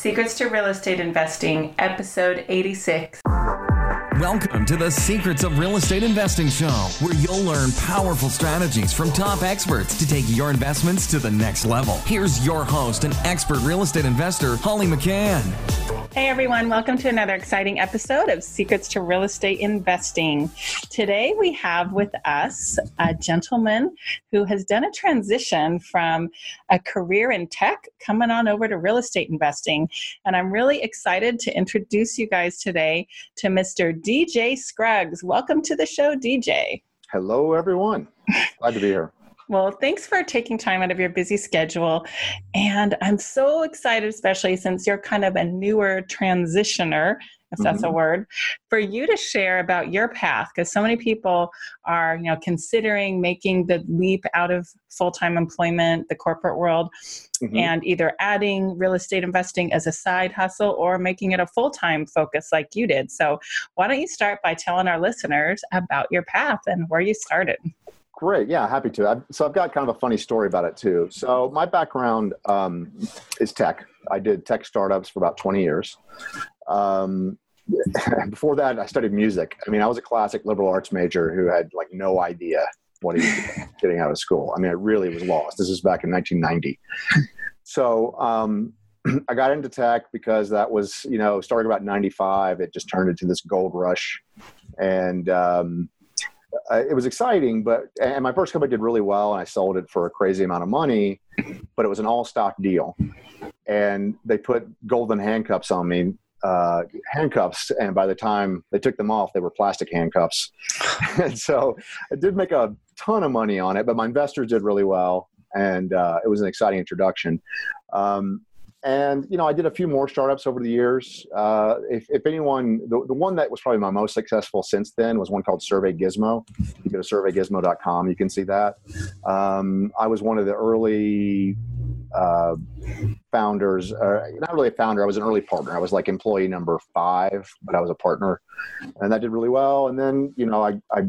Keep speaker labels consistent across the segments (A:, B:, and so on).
A: Secrets to Real Estate Investing, episode 86.
B: Welcome to the Secrets of Real Estate Investing Show, where you'll learn powerful strategies from top experts to take your investments to the next level. Here's your host and expert real estate investor, Holly McCann.
A: Hey everyone, welcome to another exciting episode of Secrets to Real Estate Investing. Today we have with us a gentleman who has done a transition from a career in tech coming on over to real estate investing. And I'm really excited to introduce you guys today to Mr. DJ Scruggs. Welcome to the show, DJ.
C: Hello, everyone. Glad to be here.
A: Well, thanks for taking time out of your busy schedule. And I'm so excited, especially since you're kind of a newer transitioner, if that's mm-hmm. a word, for you to share about your path. Because so many people are, you know, considering making the leap out of full-time employment, the corporate world, mm-hmm. and either adding real estate investing as a side hustle or making it a full-time focus like you did. So why don't you start by telling our listeners about your path and where you started?
C: Great. Yeah, happy to. I've, so I've got kind of a funny story about it too. So my background um, is tech. I did tech startups for about 20 years. Um, before that, I studied music. I mean, I was a classic liberal arts major who had like no idea what he was getting out of school. I mean, I really was lost. This is back in 1990. So um, I got into tech because that was, you know, starting about 95, it just turned into this gold rush. And, um, uh, it was exciting, but and my first company did really well, and I sold it for a crazy amount of money, but it was an all stock deal, and they put golden handcuffs on me, uh, handcuffs, and by the time they took them off, they were plastic handcuffs, and so I did make a ton of money on it, but my investors did really well, and uh, it was an exciting introduction. Um, and you know i did a few more startups over the years. Uh, if, if anyone the, the one that was probably my most successful since then was one called survey gizmo. You go to surveygizmo.com you can see that. Um, i was one of the early uh, founders uh, not really a founder i was an early partner. I was like employee number five but i was a partner. And that did really well. And then you know i i,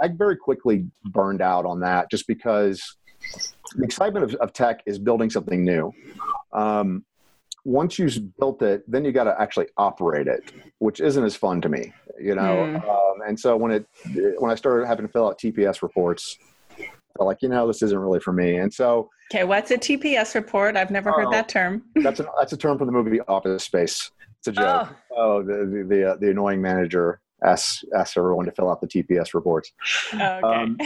C: I very quickly burned out on that just because the excitement of, of tech is building something new. Um, once you've built it, then you got to actually operate it, which isn't as fun to me, you know. Mm. Um, and so when it when I started having to fill out TPS reports, like you know this isn't really for me. And so
A: okay, what's a TPS report? I've never heard that oh, term.
C: that's a that's a term from the movie Office Space. It's a joke. Oh, oh the the the, uh, the annoying manager asks asks everyone to fill out the TPS reports.
A: Oh, okay. Um,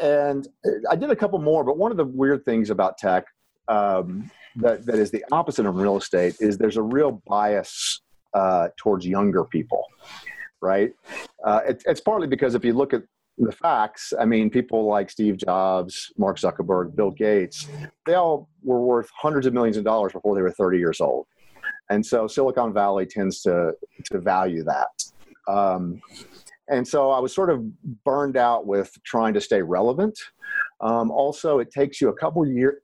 C: and I did a couple more, but one of the weird things about tech. Um, that, that is the opposite of real estate is there's a real bias uh, towards younger people, right? Uh, it, it's partly because if you look at the facts, I mean, people like Steve Jobs, Mark Zuckerberg, Bill Gates, they all were worth hundreds of millions of dollars before they were 30 years old. And so Silicon Valley tends to, to value that. Um, and so I was sort of burned out with trying to stay relevant. Um, also, it takes you a couple years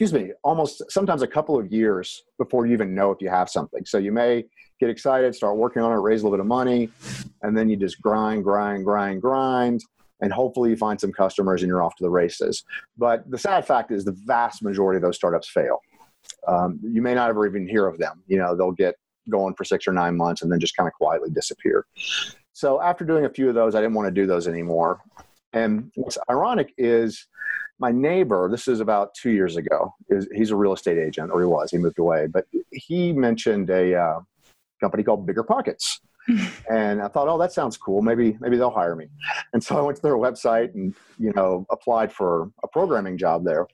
C: excuse me, almost sometimes a couple of years before you even know if you have something. So you may get excited, start working on it, raise a little bit of money, and then you just grind, grind, grind, grind, and hopefully you find some customers and you're off to the races. But the sad fact is the vast majority of those startups fail. Um, you may not ever even hear of them. You know, they'll get going for six or nine months and then just kind of quietly disappear. So after doing a few of those, I didn't want to do those anymore. And what's ironic is my neighbor, this is about two years ago, is he's a real estate agent, or he was, he moved away, but he mentioned a uh, company called Bigger Pockets. and I thought, oh, that sounds cool. Maybe, maybe they'll hire me. And so I went to their website and, you know, applied for a programming job there.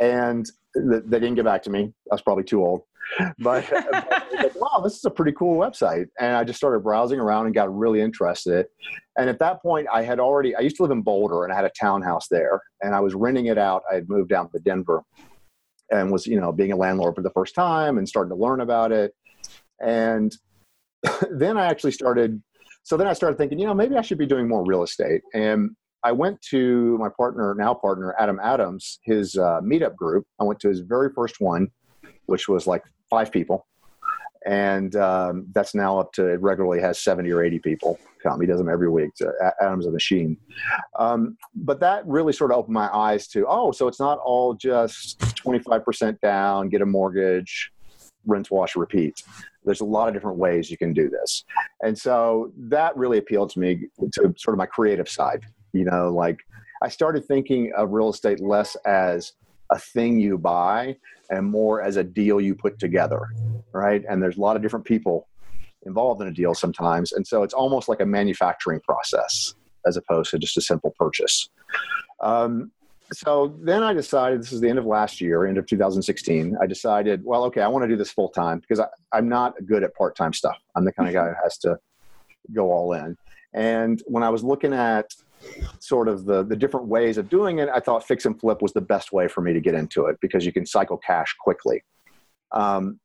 C: And th- they didn't get back to me. I was probably too old. but, but like, wow, this is a pretty cool website. And I just started browsing around and got really interested. And at that point, I had already, I used to live in Boulder and I had a townhouse there and I was renting it out. I had moved down to Denver and was, you know, being a landlord for the first time and starting to learn about it. And then I actually started, so then I started thinking, you know, maybe I should be doing more real estate. And I went to my partner, now partner, Adam Adams, his uh, meetup group. I went to his very first one, which was like five people and um, that's now up to it regularly has 70 or 80 people come he does them every week so adam's a machine um, but that really sort of opened my eyes to oh so it's not all just 25% down get a mortgage rinse, wash, repeat. There's a lot of different ways you can do this. And so that really appealed to me to sort of my creative side. You know, like I started thinking of real estate less as a thing you buy and more as a deal you put together, right? And there's a lot of different people involved in a deal sometimes. And so it's almost like a manufacturing process as opposed to just a simple purchase. Um, so then I decided this is the end of last year, end of 2016. I decided, well, okay, I want to do this full time because I, I'm not good at part time stuff. I'm the kind of guy who has to go all in. And when I was looking at sort of the, the different ways of doing it, I thought fix and flip was the best way for me to get into it because you can cycle cash quickly. Um,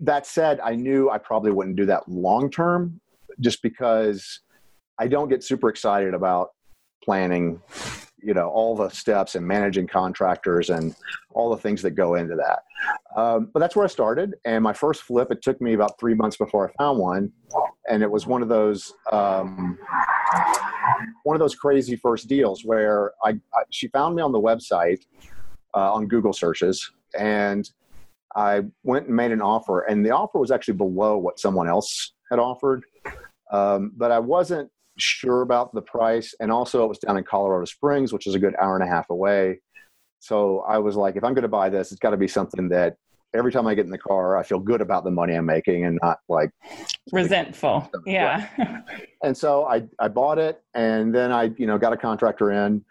C: that said, I knew I probably wouldn't do that long term just because I don't get super excited about planning you know all the steps and managing contractors and all the things that go into that. Um, but that's where i started. And my first flip it took me about three months before i found one. And it was one of those um, one of those crazy first deals where I, I she found me on the website uh, on google searches and i went and made an offer and the offer was actually below what someone else had offered um, but i wasn't sure about the price. And also, it was down in Colorado Springs, which is a good hour and a half away. So I was like, if I'm going to buy this, it's got to be something that every time I get in the car, I feel good about the money I'm making and not like
A: resentful. Yeah.
C: and so I, I bought it and then I, you know, got a contractor in.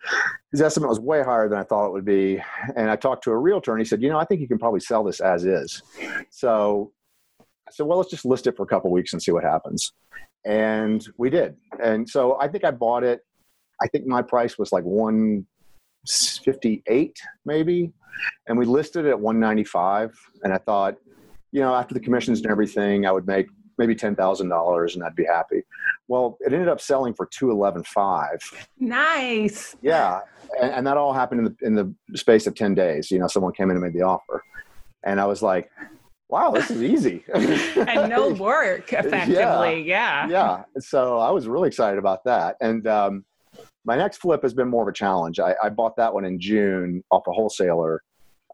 C: His estimate was way higher than I thought it would be. And I talked to a realtor and he said, you know, I think you can probably sell this as is. So I said, well, let's just list it for a couple weeks and see what happens and we did. And so I think I bought it. I think my price was like 158 maybe, and we listed it at 195. And I thought, you know, after the commissions and everything, I would make maybe ten thousand dollars and I'd be happy. Well, it ended up selling for two eleven five.
A: Nice.
C: Yeah, and, and, that all happened in the in the space of ten days. You know, someone came in and made the offer, and I was like, wow, this is easy.
A: and no work effectively. Yeah.
C: yeah. Yeah. So I was really excited about that. And um, my next flip has been more of a challenge. I, I bought that one in June off a wholesaler.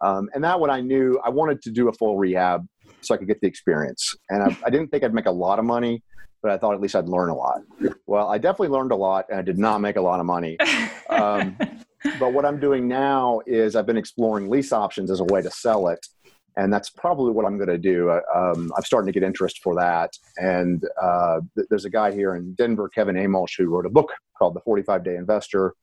C: Um, and that one I knew I wanted to do a full rehab so I could get the experience. And I, I didn't think I'd make a lot of money, but I thought at least I'd learn a lot. Well, I definitely learned a lot and I did not make a lot of money. Um, but what I'm doing now is I've been exploring lease options as a way to sell it and that's probably what I'm going to do. Um, I'm starting to get interest for that, and uh, th- there's a guy here in Denver, Kevin Amolsch, who wrote a book called The 45 Day Investor.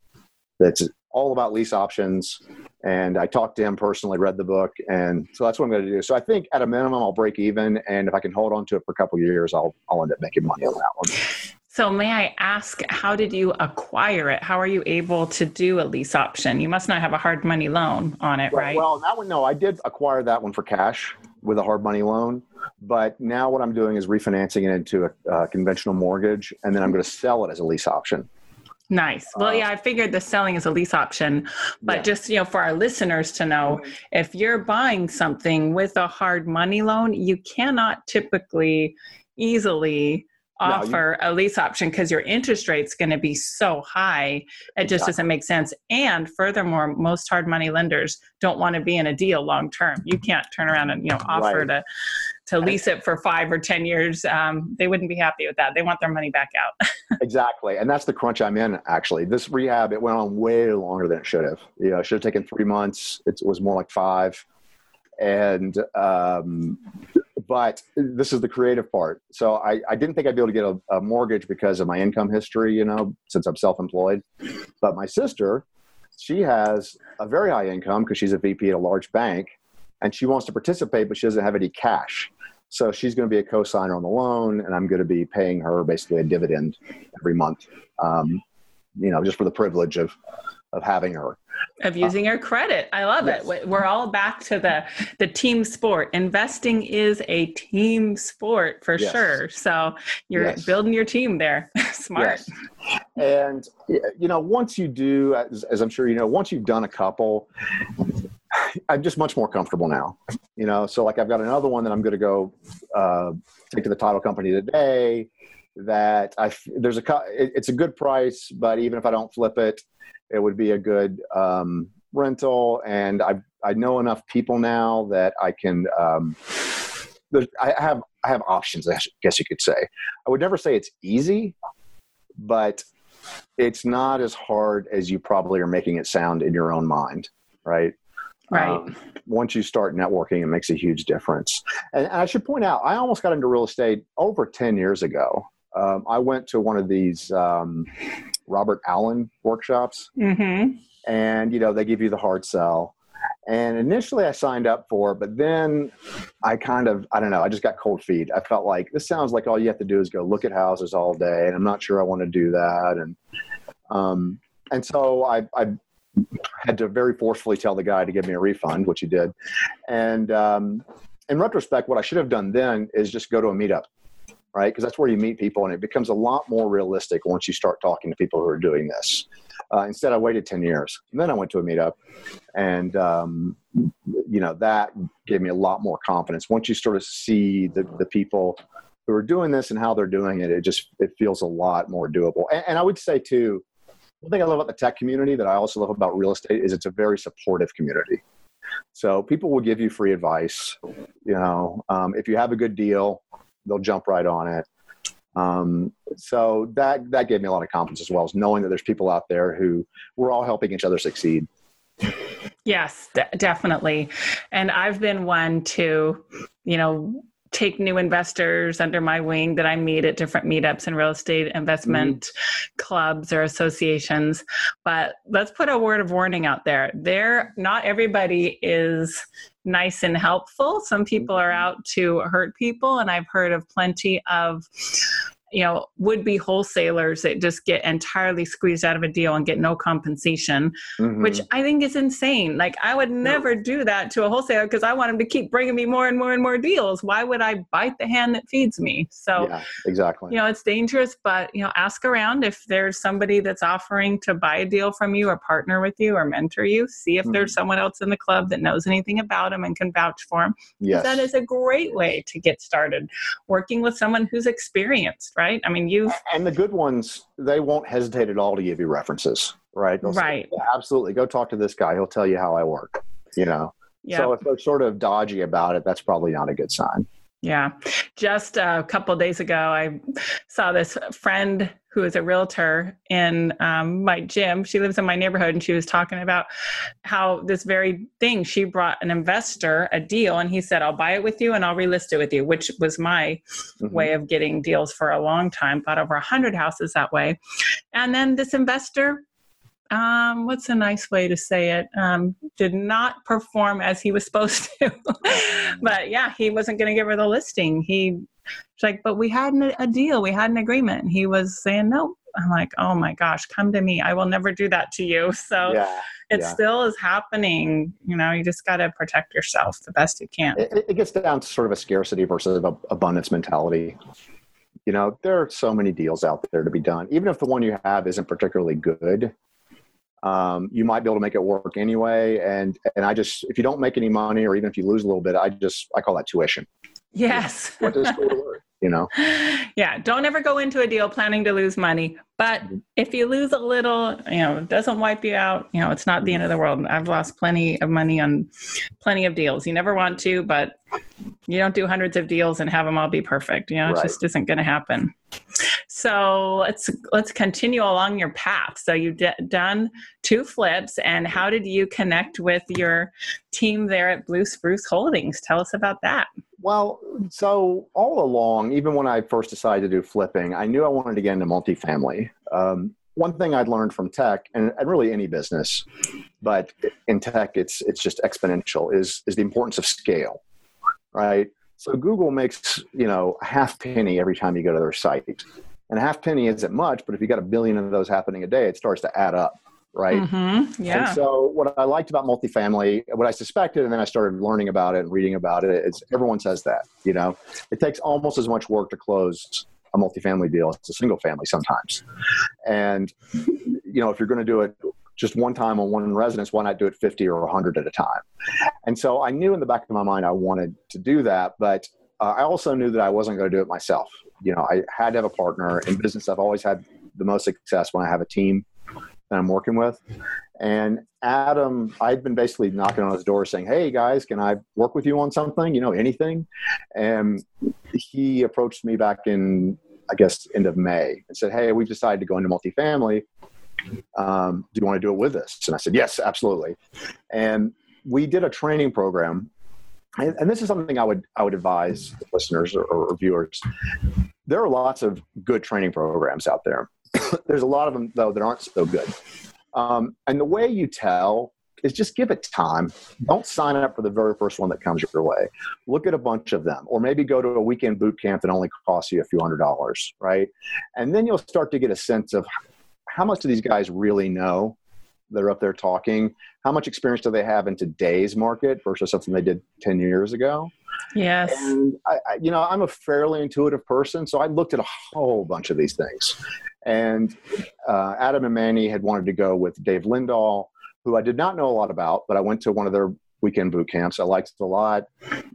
C: That's all about lease options, and I talked to him personally, read the book, and so that's what I'm going to do. So I think at a minimum, I'll break even, and if I can hold on to it for a couple years, I'll I'll end up making money on that one.
A: So, may I ask, how did you acquire it? How are you able to do a lease option? You must not have a hard money loan on it, right?
C: Well, that one, no, I did acquire that one for cash with a hard money loan. But now what I'm doing is refinancing it into a, conventional mortgage, and then I'm going to sell it as a lease option.
A: Nice. Well, uh, yeah, I figured the selling is a lease option, but yeah. just you know, for our listeners to know, if you're buying something with a hard money loan, you cannot typically easily offer no, you, a lease option because your interest rate's going to be so high it just exactly. doesn't make sense. And furthermore most hard money lenders don't want to be in a deal long term you can't turn around and you know offer right. to to lease it for five or ten years um, they wouldn't be happy with that. They want their money back out.
C: Exactly and that's the crunch i'm in actually. This rehab it went on way longer than it should have. You know it should have taken three months. It was more like five. And um, but this is the creative part. So I, I didn't think I'd be able to get a, a, mortgage because of my income history, you know, since I'm self-employed. But my sister, she has a very high income because she's a VP at a large bank, and she wants to participate, but she doesn't have any cash. So she's going to be a co-signer on the loan, and I'm going to be paying her basically a dividend every month. Um, you know, just for the privilege of of having her
A: of using your credit. I love yes. it. We're all back to the the team sport. Investing is a team sport for yes. sure. So you're yes. building your team there. Smart.
C: And you know, once you do, as, as I'm sure you know, once you've done a couple, I'm just much more comfortable now. You know, so like I've got another one that I'm going to go uh, take to the title company today. That I there's a it's a good price, but even if I don't flip it, it would be a good um, rental. And I I know enough people now that I can um, I have I have options. I guess you could say. I would never say it's easy, but it's not as hard as you probably are making it sound in your own mind, right?
A: Right. Um,
C: once you start networking, it makes a huge difference. And, and, I should point out, I almost got into real estate over 10 years ago. Um, I went to one of these um, Robert Allen workshops,
A: mm-hmm.
C: and you know they give you the hard sell. And initially, I signed up for, but then I kind of, I don't know, I just got cold feet. I felt like this sounds like all you have to do is go look at houses all day, and I'm not sure I want to do that. And um, and so I, I had to very forcefully tell the guy to give me a refund, which he did. And um, in retrospect, what I should have done then is just go to a meetup, right? Because that's where you meet people, and it becomes a lot more realistic once you start talking to people who are doing this. Uh, instead, I waited 10 years. And then I went to a meetup, and um, you know that gave me a lot more confidence. Once you sort of see the, the people who are doing this and how they're doing it, it just it feels a lot more doable. And, and I would say too, one thing I love about the tech community that I also love about real estate is it's a very supportive community. So people will give you free advice. You know, um, if you have a good deal, they'll jump right on it. Um, so that that gave me a lot of confidence as well as knowing that there's people out there who we're all helping each other succeed.
A: Yes, definitely. And I've been one to, you know, take new investors under my wing that I meet at different meetups and real estate investment mm-hmm. clubs or associations. But let's put a word of warning out there. There, not everybody is nice and helpful. Some people are mm-hmm. out to hurt people, and I've heard of plenty of you know would be wholesalers that just get entirely squeezed out of a deal and get no compensation mm-hmm. which i think is insane like i would never do that to a wholesaler because i want him to keep bringing me more and more and more deals why would i bite the hand that feeds me so
C: yeah, exactly
A: you know it's dangerous but you know ask around if there's somebody that's offering to buy a deal from you or partner with you or mentor you see if mm-hmm. there's someone else in the club that knows anything about him and can vouch for him
C: yes.
A: that is a great way to get started working with someone who's experienced right right? I mean, you
C: and the good ones, they won't hesitate at all to give you references, right? They'll
A: right.
C: Say, Absolutely. Go talk to this guy. He'll tell you how I work, you know?
A: Yeah.
C: So if they're sort of dodgy about it, that's probably not a good sign.
A: Yeah. Just a couple days ago, I saw this friend who is a realtor in um, my gym. She lives in my neighborhood, and she was talking about how this very thing she brought an investor a deal, and he said, "I'll buy it with you, and I'll relist it with you," which was my mm-hmm. way of getting deals for a long time. Bought over a hundred houses that way, and then this investor um, what's a nice way to say it? Um, did not perform as he was supposed to. but yeah, he wasn't going to give her the listing. He like, but we had an, a deal, we had an agreement. And he was saying no. I'm like, oh my gosh, come to me. I will never do that to you. So
C: yeah,
A: it
C: yeah.
A: still is happening. You know, you just got to protect yourself the best you can.
C: It, it, gets down to sort of a scarcity versus abundance mentality. You know, there are so many deals out there to be done. Even if the one you have isn't particularly good, um, you might be able to make it work anyway. And and I just if you don't make any money or even if you lose a little bit, I just I call that tuition.
A: Yes.
C: what does school work? you know?
A: Yeah. Don't ever go into a deal planning to lose money. But mm-hmm. if you lose a little, you know, it doesn't wipe you out. You know, it's not the end of the world. I've lost plenty of money on plenty of deals. You never want to, but you don't do hundreds of deals and have them all be perfect. You know, it just isn't going to happen. So let's let's continue along your path. So you've d- done two flips, and how did you connect with your team there at Blue Spruce Holdings? Tell us about that.
C: Well, so all along, even when I first decided to do flipping, I knew I wanted to get into multifamily. Um, one thing I'd learned from tech, and, and really any business, but in tech, it's it's just exponential. Is is the importance of scale, right? So Google makes you know a half penny every time you go to their site, and a half penny isn't much, but if you got a billion of those happening a day, it starts to add up right?
A: Mm-hmm. Yeah.
C: And so what I liked about multifamily, what I suspected, and then I started learning about it and reading about it, is everyone says that. You know, it takes almost as much work to close a multifamily deal it's a single family sometimes. And you know, if you're going to do it just one time on one residence, why not do it 50 or 100 at a time? And so I knew in the back of my mind I wanted to do that, but uh, I also knew that I wasn't going to do it myself. You know, I had to have a partner in business. I've always had the most success when I have a team that I'm working with. And Adam, I'd been basically knocking on his door saying, Hey guys, can I work with you on something? You know, anything? And he approached me back in, I guess, end of May and said, Hey, we've decided to go into multifamily. Um, do you want to do it with us? And I said, Yes, absolutely. And we did a training program. And, this is something I would I would advise listeners or, or viewers. There are lots of good training programs out there. There's a lot of them though that aren't so good. Um, and the way you tell is just give it time. Don't sign up for the very first one that comes your way. Look at a bunch of them, or maybe go to a weekend boot camp that only costs you a few hundred dollars, right? And then you'll start to get a sense of how much do these guys really know that are up there talking? How much experience do they have in today's market versus something they did 10 years ago?
A: Yes.
C: And I, I, you know, I'm a fairly intuitive person, so I looked at a whole bunch of these things. And uh, Adam and Manny had wanted to go with Dave Lindahl, who I did not know a lot about, but I went to one of their weekend boot camps. I liked it a lot.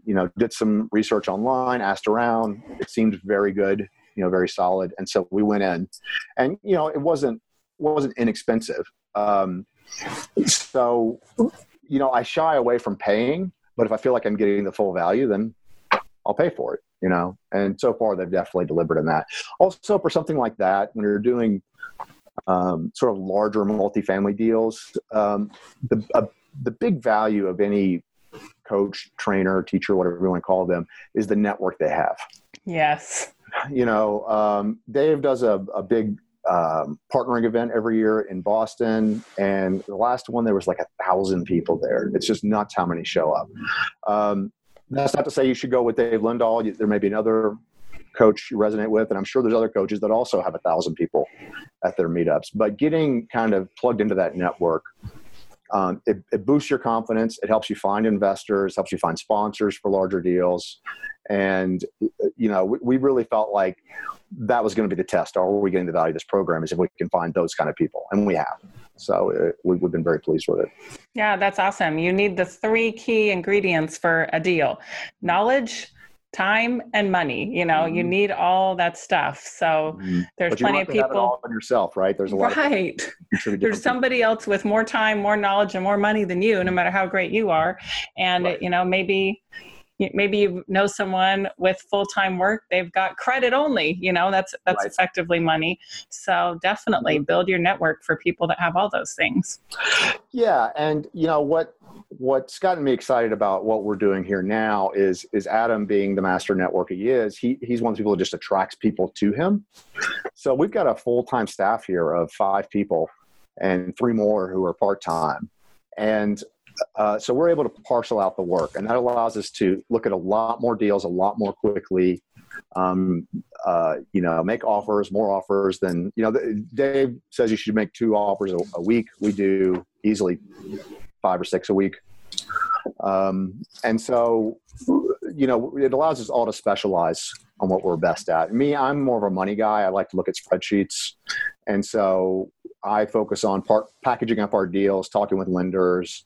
C: You know, did some research online, asked around. It seemed very good, you know, very solid. And so we went in, and you know, it wasn't wasn't inexpensive. Um, so, you know, I shy away from paying, but if I feel like I'm getting the full value, then I'll pay for it you know and so far they've definitely delivered in that also for something like that when you're doing um, sort of larger multifamily deals um, the, uh, the big value of any coach trainer teacher whatever you want to call them is the network they have
A: yes
C: you know um, dave does a, a big um, partnering event every year in Boston, and the last one there was like a thousand people there. It's just nuts how many show up. That's not to say you should go with Dave Lindahl. There may be another coach you resonate with, and I'm sure there's other coaches that also have a thousand people at their meetups. But getting kind of plugged into that network, um, it, it, boosts your confidence. It helps you find investors, helps you find sponsors for larger deals, and you know we, we really felt like that was going to be the test. Are we getting the value of this program? Is if we can find those kind of people, and we have. So it, uh, we, we've been very pleased with it.
A: Yeah, that's awesome. You need the three key ingredients for a deal knowledge, time, and money. You know, mm-hmm. you need all that stuff. So mm-hmm. there's plenty of people.
C: on yourself, right? There's a
A: lot. Right. there's somebody people. else with more time, more knowledge, and more money than you, no matter how great you are. And, right. you know, maybe maybe you know someone with full-time work they've got credit only you know that's that's right. effectively money so definitely mm-hmm. build your network for people that have all those things
C: yeah and you know what what's gotten me excited about what we're doing here now is is adam being the master network he is he, he's one of the people that just attracts people to him so we've got a full-time staff here of five people and three more who are part-time and uh, so we're able to parcel out the work, and that allows us to look at a lot more deals a lot more quickly. Um, uh, you know, make offers, more offers than you know. Dave says you should make two offers a, a week. We do easily five or six a week, um, and so you know it allows us all to specialize on what we're best at. Me, I'm more of a money guy. I like to look at spreadsheets, and so I focus on part, packaging up our deals, talking with lenders,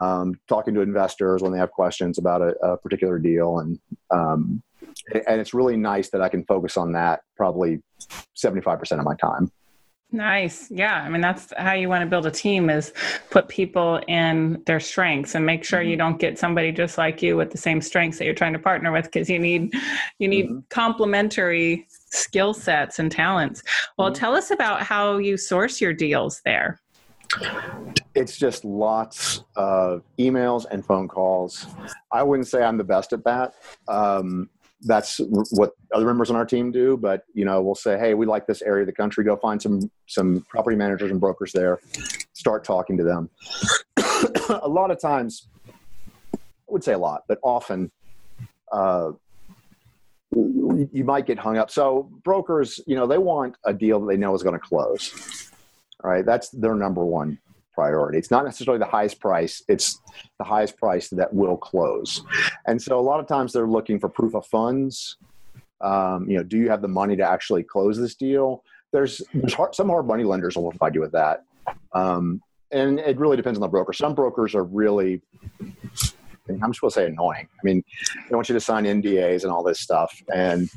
C: um, talking to investors when they have questions about a, a particular deal, and um, and it's really nice that I can focus on that probably seventy five percent of my time.
A: Nice. Yeah. I mean, that's how you want to build a team is put people in their strengths and make sure mm-hmm. you don't get somebody just like you with the same strengths that you're trying to partner with because you need you need mm-hmm. complementary skill sets and talents. Well, mm-hmm. tell us about how you source your deals there.
C: It's just lots of emails and phone calls. I wouldn't say I'm the best at that. Um, that's what other members on our team do. But you know, we'll say, hey, we like this area of the country. Go find some some property managers and brokers there. Start talking to them. a lot of times, I would say a lot, but often, uh, you might get hung up. So brokers, you know, they want a deal that they know is going to close. Right, that's their number one priority. It's not necessarily the highest price, it's the highest price that will close. And so a lot of times they're looking for proof of funds. Um, you know, do you have the money to actually close this deal? There's, there's hard, some hard money lenders will provide you with that. Um, and it really depends on the broker. Some brokers are really, I'm just going to say annoying. I mean, they want you to sign NDAs and all this stuff. And,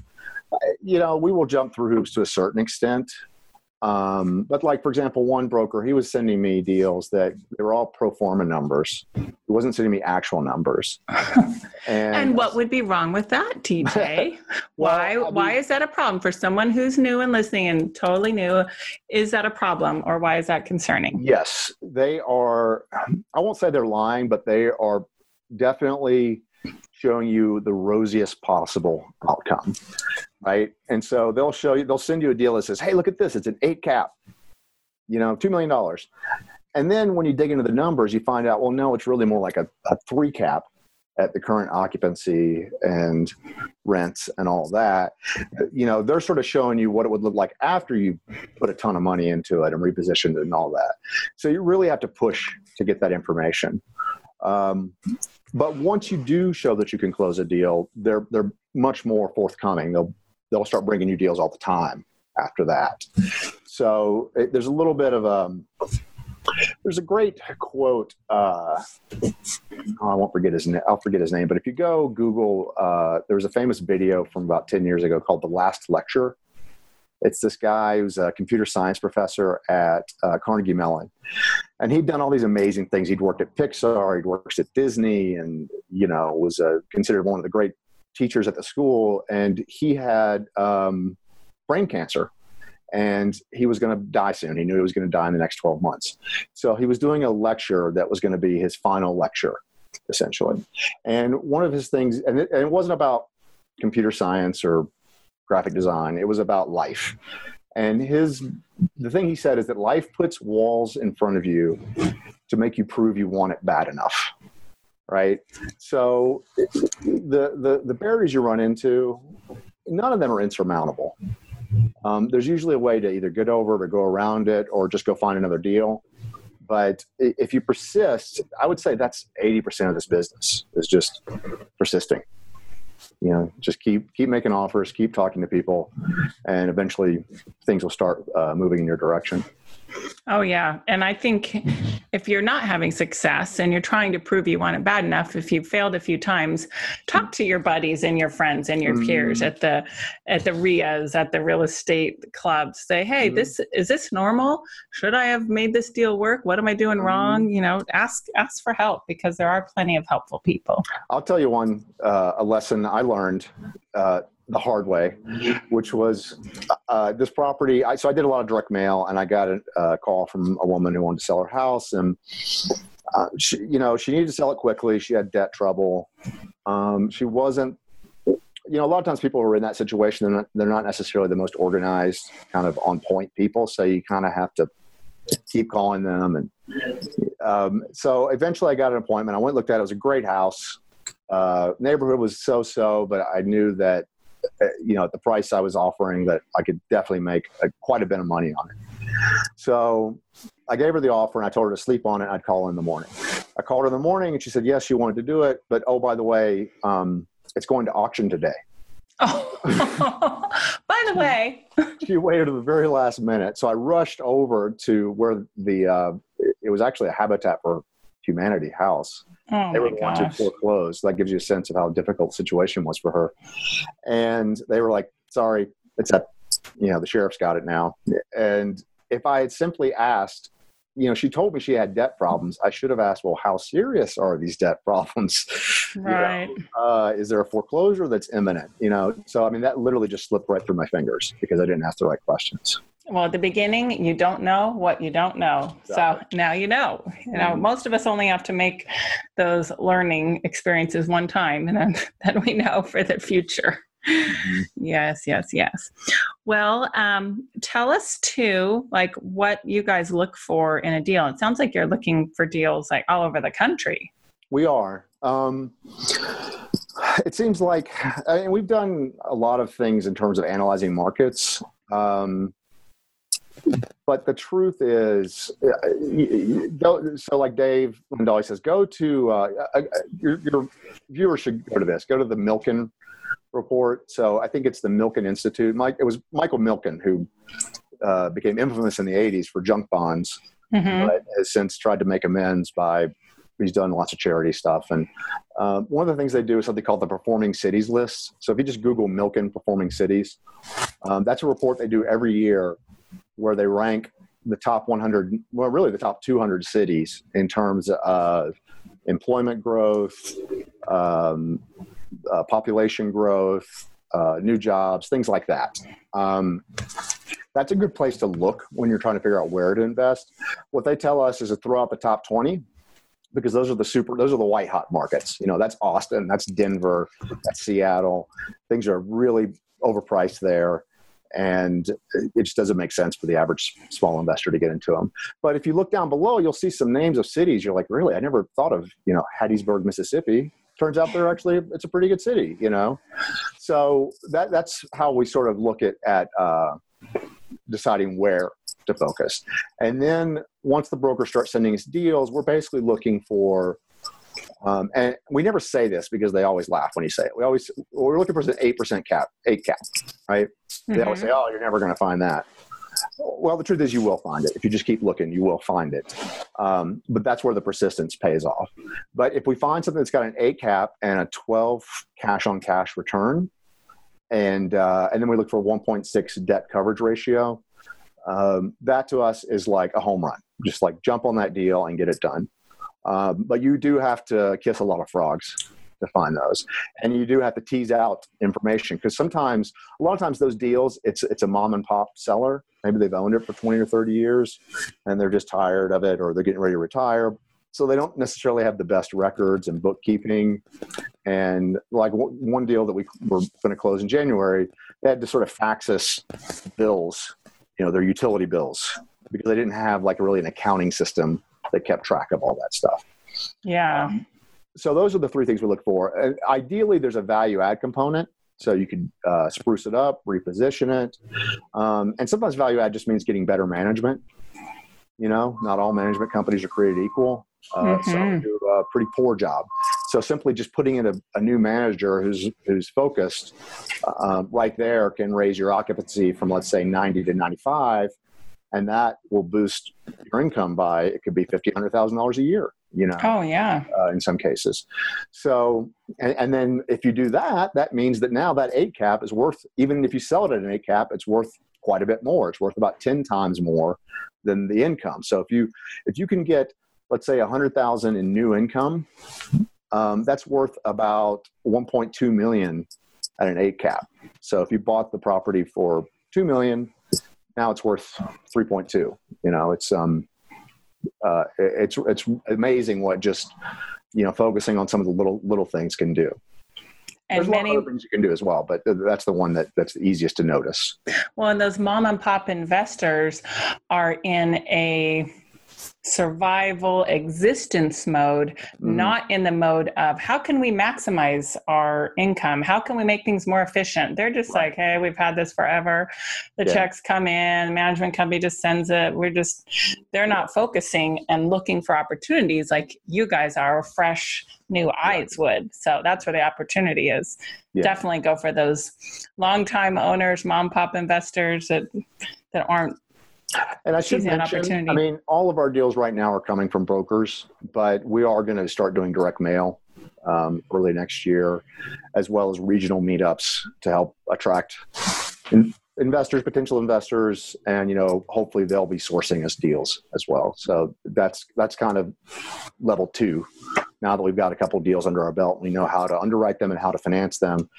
C: you know, we will jump through hoops to a certain extent. Um, but like for example, one broker he was sending me deals that they were all pro forma numbers. He wasn't sending me actual numbers.
A: And, and what would be wrong with that, DJ? well, why I mean, why is that a problem for someone who's new and listening and totally new? Is that a problem, or why is that concerning?
C: Yes, they are. I won't say they're lying, but they are definitely showing you the rosiest possible outcome right? And so they'll show you they'll send you a deal that says hey look at this it's an eight cap you know $2 million and then when you dig into the numbers you find out well no it's really more like a, a three cap at the current occupancy and rents and all that. You know they're sort of showing you what it would look like after you put a ton of money into it and repositioned it and all that. So you really have to push to get that information um, but once you do show that you can close a deal, they're they're much more forthcoming. They'll they'll start bringing you deals all the time after that. So it, there's a little bit of a um, there's a great quote. Uh, oh, I won't forget his name. I'll forget his name. But if you go Google, uh, there was a famous video from about ten years ago called "The Last Lecture," It's this guy who's a computer science professor at uh, Carnegie Mellon, and he'd done all these amazing things. He'd worked at Pixar, he'd worked at Disney, and you know was uh, considered one of the great teachers at the school. And he had um, brain cancer, and he was going to die soon. He knew he was going to die in the next 12 months. So he was doing a lecture that was going to be his final lecture, essentially. And one of his things, and it, and it wasn't about computer science or graphic design. It was about life. And his the thing he said is that life puts walls in front of you to make you prove you want it bad enough. Right? So the the the barriers you run into, none of them are insurmountable. Um, there's usually a way to either get over it or go around it or just go find another deal. But if you persist, I would say that's 80% of this business is just persisting you know just keep keep making offers keep talking to people and eventually things will start uh, moving in your direction
A: Oh, yeah. And I think if you're not having success and you're trying to prove you want it bad enough, if you've failed a few times, talk to your buddies and your friends and your mm-hmm. peers at the at the RIAs, at the real estate clubs. Say, hey, mm-hmm. this is this normal? Should I have made this deal work? What am I doing mm-hmm. wrong? You know, ask ask for help because there are plenty of helpful people.
C: I'll tell you one uh, a lesson I learned uh, the hard way, which was uh, this property. I, so I did a lot of direct mail, and I got a, a call from a woman who wanted to sell her house, and uh, she, you know, she needed to sell it quickly. She had debt trouble. Um, she wasn't. You know, a lot of times people are in that situation, they're not, they're not necessarily the most organized, kind of on point people. So you kind of have to keep calling them, and um, so eventually I got an appointment. I went looked at it. It was a great house. Uh, neighborhood was so so, but I knew that you know, at the price I was offering, that I could definitely make a, quite a bit of money on it. So I gave her the offer and I told her to sleep on it. I'd call her in the morning. I called her in the morning and she said, yes, she wanted to do it. But oh, by the way, um, it's going to auction today. Oh,
A: by the way,
C: she waited to the very last minute. So I rushed over to where the, uh, it was actually a Habitat for Humanity house.
A: Oh
C: they were
A: the
C: ones who foreclosed. That gives you a sense of how difficult the situation was for her. And they were like, sorry, it's at, you know, the sheriff's got it now. And if I had simply asked, you know, she told me she had debt problems. I should have asked, well, how serious are these debt problems?
A: Right.
C: You know, uh, is there a foreclosure that's imminent? You know, so I mean, that literally just slipped right through my fingers because I didn't ask the right questions.
A: Well, at the beginning, you don't know what you don't know. Exactly. So now you know. You know, mm-hmm. most of us only have to make those learning experiences one time, and then, then we know for the future. Mm-hmm. Yes, yes, yes. Well, um, tell us too, like what you guys look for in a deal. It sounds like you're looking for deals like all over the country.
C: We are. Um, it seems like I mean, we've done a lot of things in terms of analyzing markets. Um, but the truth is, uh, so like Dave Lindahl says, go to uh, uh, uh, your, your viewers should go to this. Go to the Milken report. So I think it's the Milken Institute. Mike, it was Michael Milken who uh, became infamous in the '80s for junk bonds, mm-hmm. but has since tried to make amends by he's done lots of charity stuff. And uh, one of the things they do is something called the Performing Cities List. So if you just Google Milken Performing Cities, um, that's a report they do every year where they rank the top 100, well, really the top 200 cities in terms of employment growth, um, uh, population growth, uh, new jobs, things like that. Um, that's a good place to look when you're trying to figure out where to invest. What they tell us is to throw out the top 20 because those are the super those are the white hot markets you know that's austin that's denver that's seattle things are really overpriced there and it just doesn't make sense for the average small investor to get into them but if you look down below you'll see some names of cities. You're like really? I never thought of you know hattiesburg mississippi. Turns out they're actually it's a pretty good city you know? So that that's how we sort of look at at uh, deciding where to focus. And then once the broker starts sending us deals, we're basically looking for, um, and we never say this because they always laugh when you say it. We always we're looking for an eight percent cap, eight cap, right? Mm-hmm. They always mm-hmm. say, "Oh, you're never going to find that." Well, the truth is, you will find it if you just keep looking. You will find it, um, but that's where the persistence pays off. But if we find something that's got an eight cap and a twelve cash on cash return, and uh, and then we look for 1.6 debt coverage ratio, um, that to us is like a home run. Just like jump on that deal and get it done. Um, but you do have to kiss a lot of frogs to find those, and you do have to tease out information because sometimes, a lot of times, those deals it's it's a mom and pop seller. Maybe they've owned it for twenty or thirty years, and they're just tired of it, or they're getting ready to retire. So they don't necessarily have the best records and bookkeeping. And like one deal that we were going to close in January, they had to sort of fax us bills you know their utility bills because they didn't have like really an accounting system that kept track of all that stuff.
A: Yeah. Um,
C: so those are the three things we look for. And ideally there's a value add component. So you could uh, spruce it up reposition it. Um, and sometimes value add just means getting better management. You know not all management companies are created equal. Uh, mm-hmm. some do a pretty poor job. So simply just putting in a, a new manager who's who's focused uh, right there can raise your occupancy from let's say 90 to 95, and that will boost your income by it could be fifty hundred thousand dollars a year. You know.
A: Oh yeah.
C: Uh, in some cases, so and, and then if you do that, that means that now that eight cap is worth even if you sell it at an eight cap, it's worth quite a bit more. It's worth about ten times more than the income. So if you if you can get let's say a hundred thousand in new income um, that's worth about 1.2 million at an eight cap. So if you bought the property for two million, now it's worth 3.2. You know, it's um, uh, it's it's amazing what just you know focusing on some of the little little things can do. And There's many, a lot of things you can do as well, but that's the one that that's the easiest to notice.
A: Well, and those mom and pop investors are in a survival existence mode mm-hmm. not in the mode of how can we maximize our income how can we make things more efficient they're just right. like hey we've had this forever the yeah. checks come in management company just sends it we're just they're not focusing and looking for opportunities like you guys are fresh new eyes would so that's where the opportunity is yeah. definitely go for those long time owners mom pop investors that that aren't
C: and I should mention, I mean, all of our deals right now are coming from brokers, but we are going to start doing direct mail um, early next year, as well as regional meetups to help attract in, investors, potential investors, and you know, hopefully they'll be sourcing us deals as well. So that's that's kind of level two. Now that we've got a couple deals under our belt, we know how to underwrite them and how to finance them.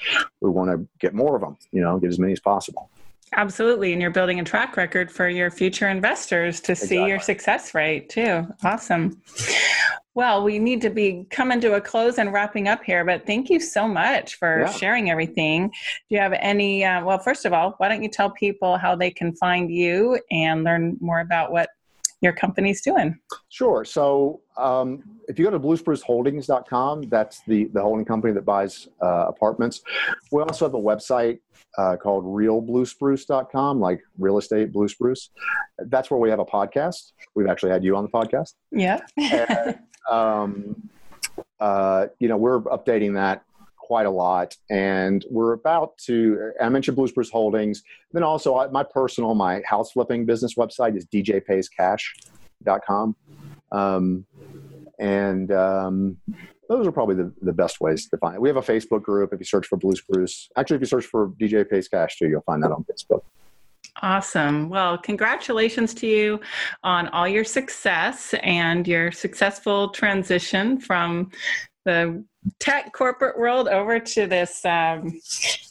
C: We want to get more of them, you know, get as many as possible.
A: Absolutely. And you're building a track record for your future investors to exactly. see your success rate too. Awesome. Well, we need to be coming to a close and wrapping up here, but thank you so much for yeah. sharing everything. Do you have any? Uh, well, first of all, why don't you tell people how they can find you and learn more about what your company's doing?
C: Sure. So um, if you go to bluespruceholdings.com, that's the, the holding company that buys uh, apartments. We also have a website uh, called realbluespruce.com, like real estate blue spruce. That's where we have a podcast. We've actually had you on the podcast.
A: Yeah.
C: and, um, uh, you know, we're updating that quite a lot. And we're about to, I mentioned Blue Spruce Holdings. Then also my personal, my house flipping business website is djpayscash.com. Um, and um, those are probably the, the best ways to find it. We have a Facebook group. If you search for Blue Spruce, actually, if you search for DJ Pays Cash too, you'll find that on Facebook.
A: Awesome. Well, congratulations to you on all your success and your successful transition from the tech corporate world over to this um,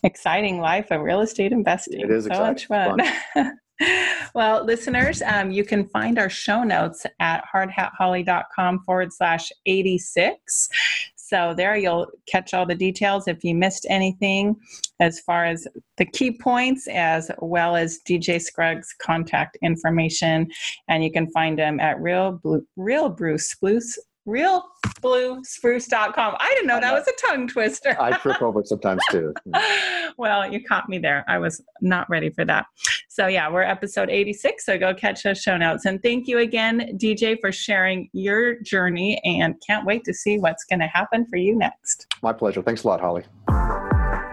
A: exciting life of real estate investing.
C: It is
A: so
C: exciting.
A: much fun. well, listeners, um, you can find our show notes at hardhatholly.com forward slash 86. So there you'll catch all the details if you missed anything as far as the key points, as well as DJ Scruggs' contact information. And you can find him at Real Blue, Real Bruce Spruce realbluespruce.com. I didn't know that was a tongue twister.
C: I trip over sometimes too.
A: well, you caught me there. I was not ready for that. So, yeah, we're episode 86. So go catch those show notes. And thank you again, DJ, for sharing your journey and can't wait to see what's going to happen for you next.
C: My pleasure. Thanks a lot, Holly.